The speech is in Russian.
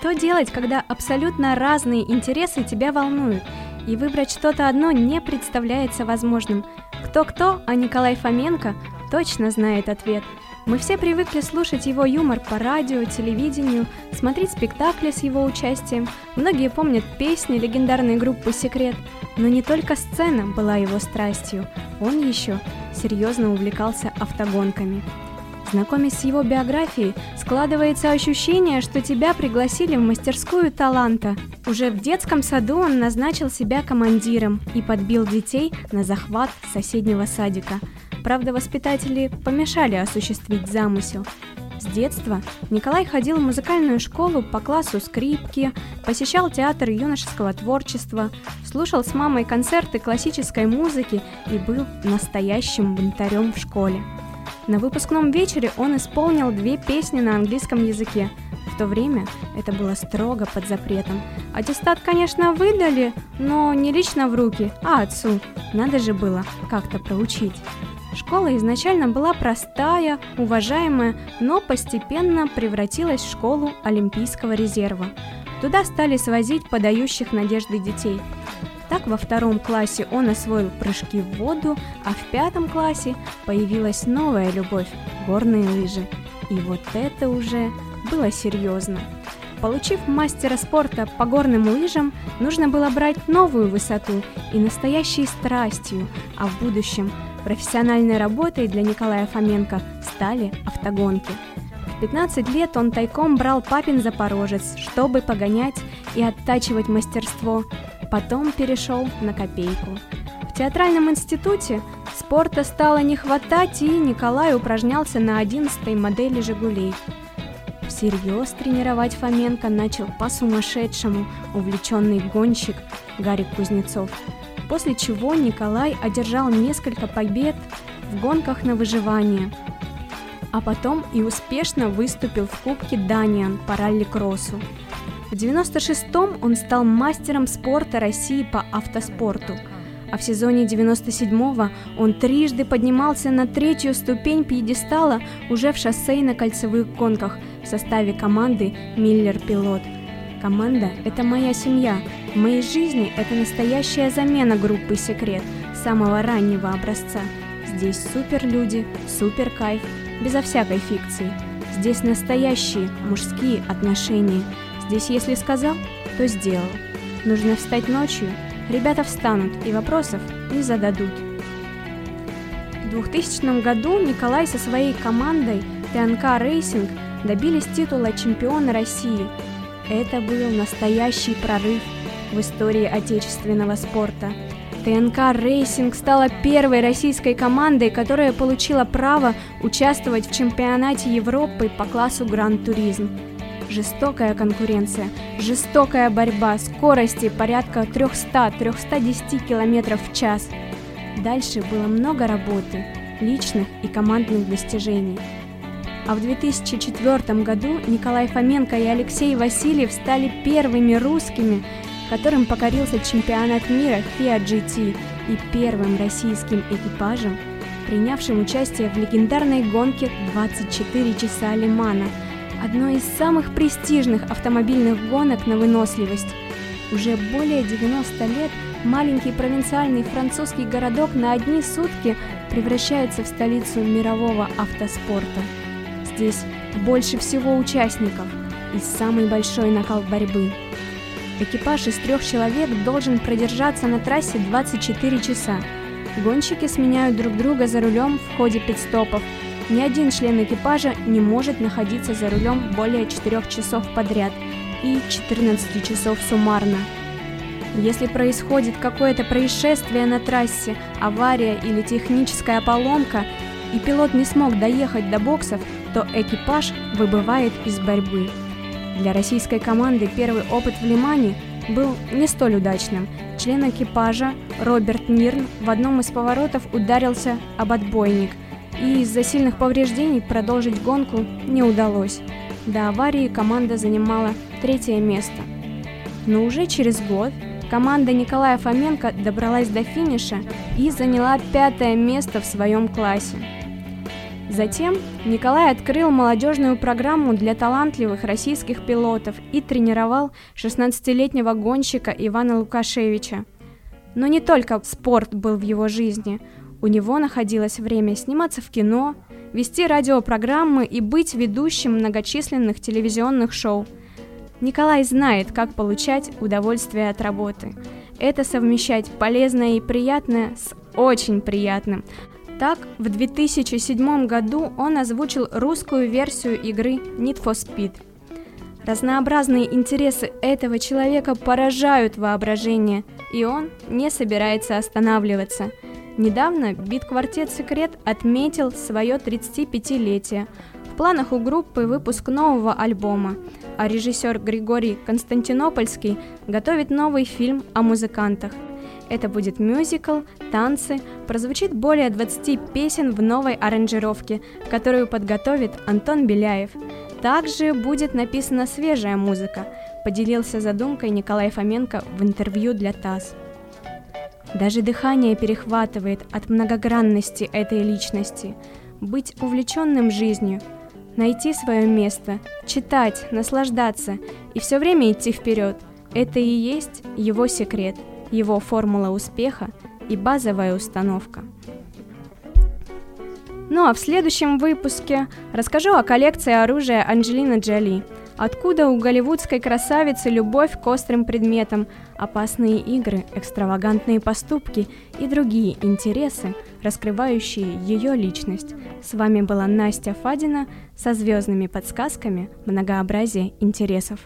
Что делать, когда абсолютно разные интересы тебя волнуют, и выбрать что-то одно не представляется возможным? Кто-кто, а Николай Фоменко точно знает ответ. Мы все привыкли слушать его юмор по радио, телевидению, смотреть спектакли с его участием. Многие помнят песни легендарной группы «Секрет». Но не только сцена была его страстью, он еще серьезно увлекался автогонками. Знакомясь с его биографией, складывается ощущение, что тебя пригласили в мастерскую таланта. Уже в детском саду он назначил себя командиром и подбил детей на захват соседнего садика. Правда, воспитатели помешали осуществить замысел. С детства Николай ходил в музыкальную школу по классу скрипки, посещал театр юношеского творчества, слушал с мамой концерты классической музыки и был настоящим бунтарем в школе. На выпускном вечере он исполнил две песни на английском языке. В то время это было строго под запретом. Аттестат, конечно, выдали, но не лично в руки, а отцу. Надо же было как-то проучить. Школа изначально была простая, уважаемая, но постепенно превратилась в школу Олимпийского резерва. Туда стали свозить подающих надежды детей. Так во втором классе он освоил прыжки в воду, а в пятом классе появилась новая любовь – горные лыжи. И вот это уже было серьезно. Получив мастера спорта по горным лыжам, нужно было брать новую высоту и настоящей страстью, а в будущем профессиональной работой для Николая Фоменко стали автогонки. В 15 лет он тайком брал папин Запорожец, чтобы погонять и оттачивать мастерство, потом перешел на копейку. В театральном институте спорта стало не хватать, и Николай упражнялся на 11 модели «Жигулей». Всерьез тренировать Фоменко начал по-сумасшедшему увлеченный гонщик Гарик Кузнецов, после чего Николай одержал несколько побед в гонках на выживание, а потом и успешно выступил в Кубке Даниан по ралли-кроссу. В 96-м он стал мастером спорта России по автоспорту, а в сезоне 97-го он трижды поднимался на третью ступень пьедестала уже в шоссейно-кольцевых гонках в составе команды «Миллер Пилот». Команда – это моя семья. В моей жизни это настоящая замена группы «Секрет» самого раннего образца. Здесь супер люди, супер кайф, безо всякой фикции. Здесь настоящие мужские отношения – Здесь если сказал, то сделал. Нужно встать ночью, ребята встанут и вопросов не зададут. В 2000 году Николай со своей командой ТНК Рейсинг добились титула чемпиона России. Это был настоящий прорыв в истории отечественного спорта. ТНК Рейсинг стала первой российской командой, которая получила право участвовать в чемпионате Европы по классу Гранд-туризм. Жестокая конкуренция, жестокая борьба, скорости порядка 300-310 км в час. Дальше было много работы, личных и командных достижений. А в 2004 году Николай Фоменко и Алексей Васильев стали первыми русскими, которым покорился чемпионат мира FIA GT и первым российским экипажем, принявшим участие в легендарной гонке 24 часа Лимана – одной из самых престижных автомобильных гонок на выносливость. Уже более 90 лет маленький провинциальный французский городок на одни сутки превращается в столицу мирового автоспорта. Здесь больше всего участников и самый большой накал борьбы. Экипаж из трех человек должен продержаться на трассе 24 часа. Гонщики сменяют друг друга за рулем в ходе пидстопов – ни один член экипажа не может находиться за рулем более 4 часов подряд и 14 часов суммарно. Если происходит какое-то происшествие на трассе, авария или техническая поломка, и пилот не смог доехать до боксов, то экипаж выбывает из борьбы. Для российской команды первый опыт в Лимане был не столь удачным. Член экипажа Роберт Нирн в одном из поворотов ударился об отбойник – и из-за сильных повреждений продолжить гонку не удалось. До аварии команда занимала третье место. Но уже через год команда Николая Фоменко добралась до финиша и заняла пятое место в своем классе. Затем Николай открыл молодежную программу для талантливых российских пилотов и тренировал 16-летнего гонщика Ивана Лукашевича. Но не только спорт был в его жизни. У него находилось время сниматься в кино, вести радиопрограммы и быть ведущим многочисленных телевизионных шоу. Николай знает, как получать удовольствие от работы. Это совмещать полезное и приятное с очень приятным. Так, в 2007 году он озвучил русскую версию игры Need for Speed. Разнообразные интересы этого человека поражают воображение, и он не собирается останавливаться. Недавно бит-квартет «Секрет» отметил свое 35-летие. В планах у группы выпуск нового альбома, а режиссер Григорий Константинопольский готовит новый фильм о музыкантах – это будет мюзикл, танцы, прозвучит более 20 песен в новой аранжировке, которую подготовит Антон Беляев. Также будет написана свежая музыка, поделился задумкой Николай Фоменко в интервью для ТАСС. Даже дыхание перехватывает от многогранности этой личности. Быть увлеченным жизнью, найти свое место, читать, наслаждаться и все время идти вперед – это и есть его секрет – его формула успеха и базовая установка. Ну а в следующем выпуске расскажу о коллекции оружия Анджелины Джоли. Откуда у голливудской красавицы любовь к острым предметам, опасные игры, экстравагантные поступки и другие интересы, раскрывающие ее личность. С вами была Настя Фадина со звездными подсказками многообразия интересов.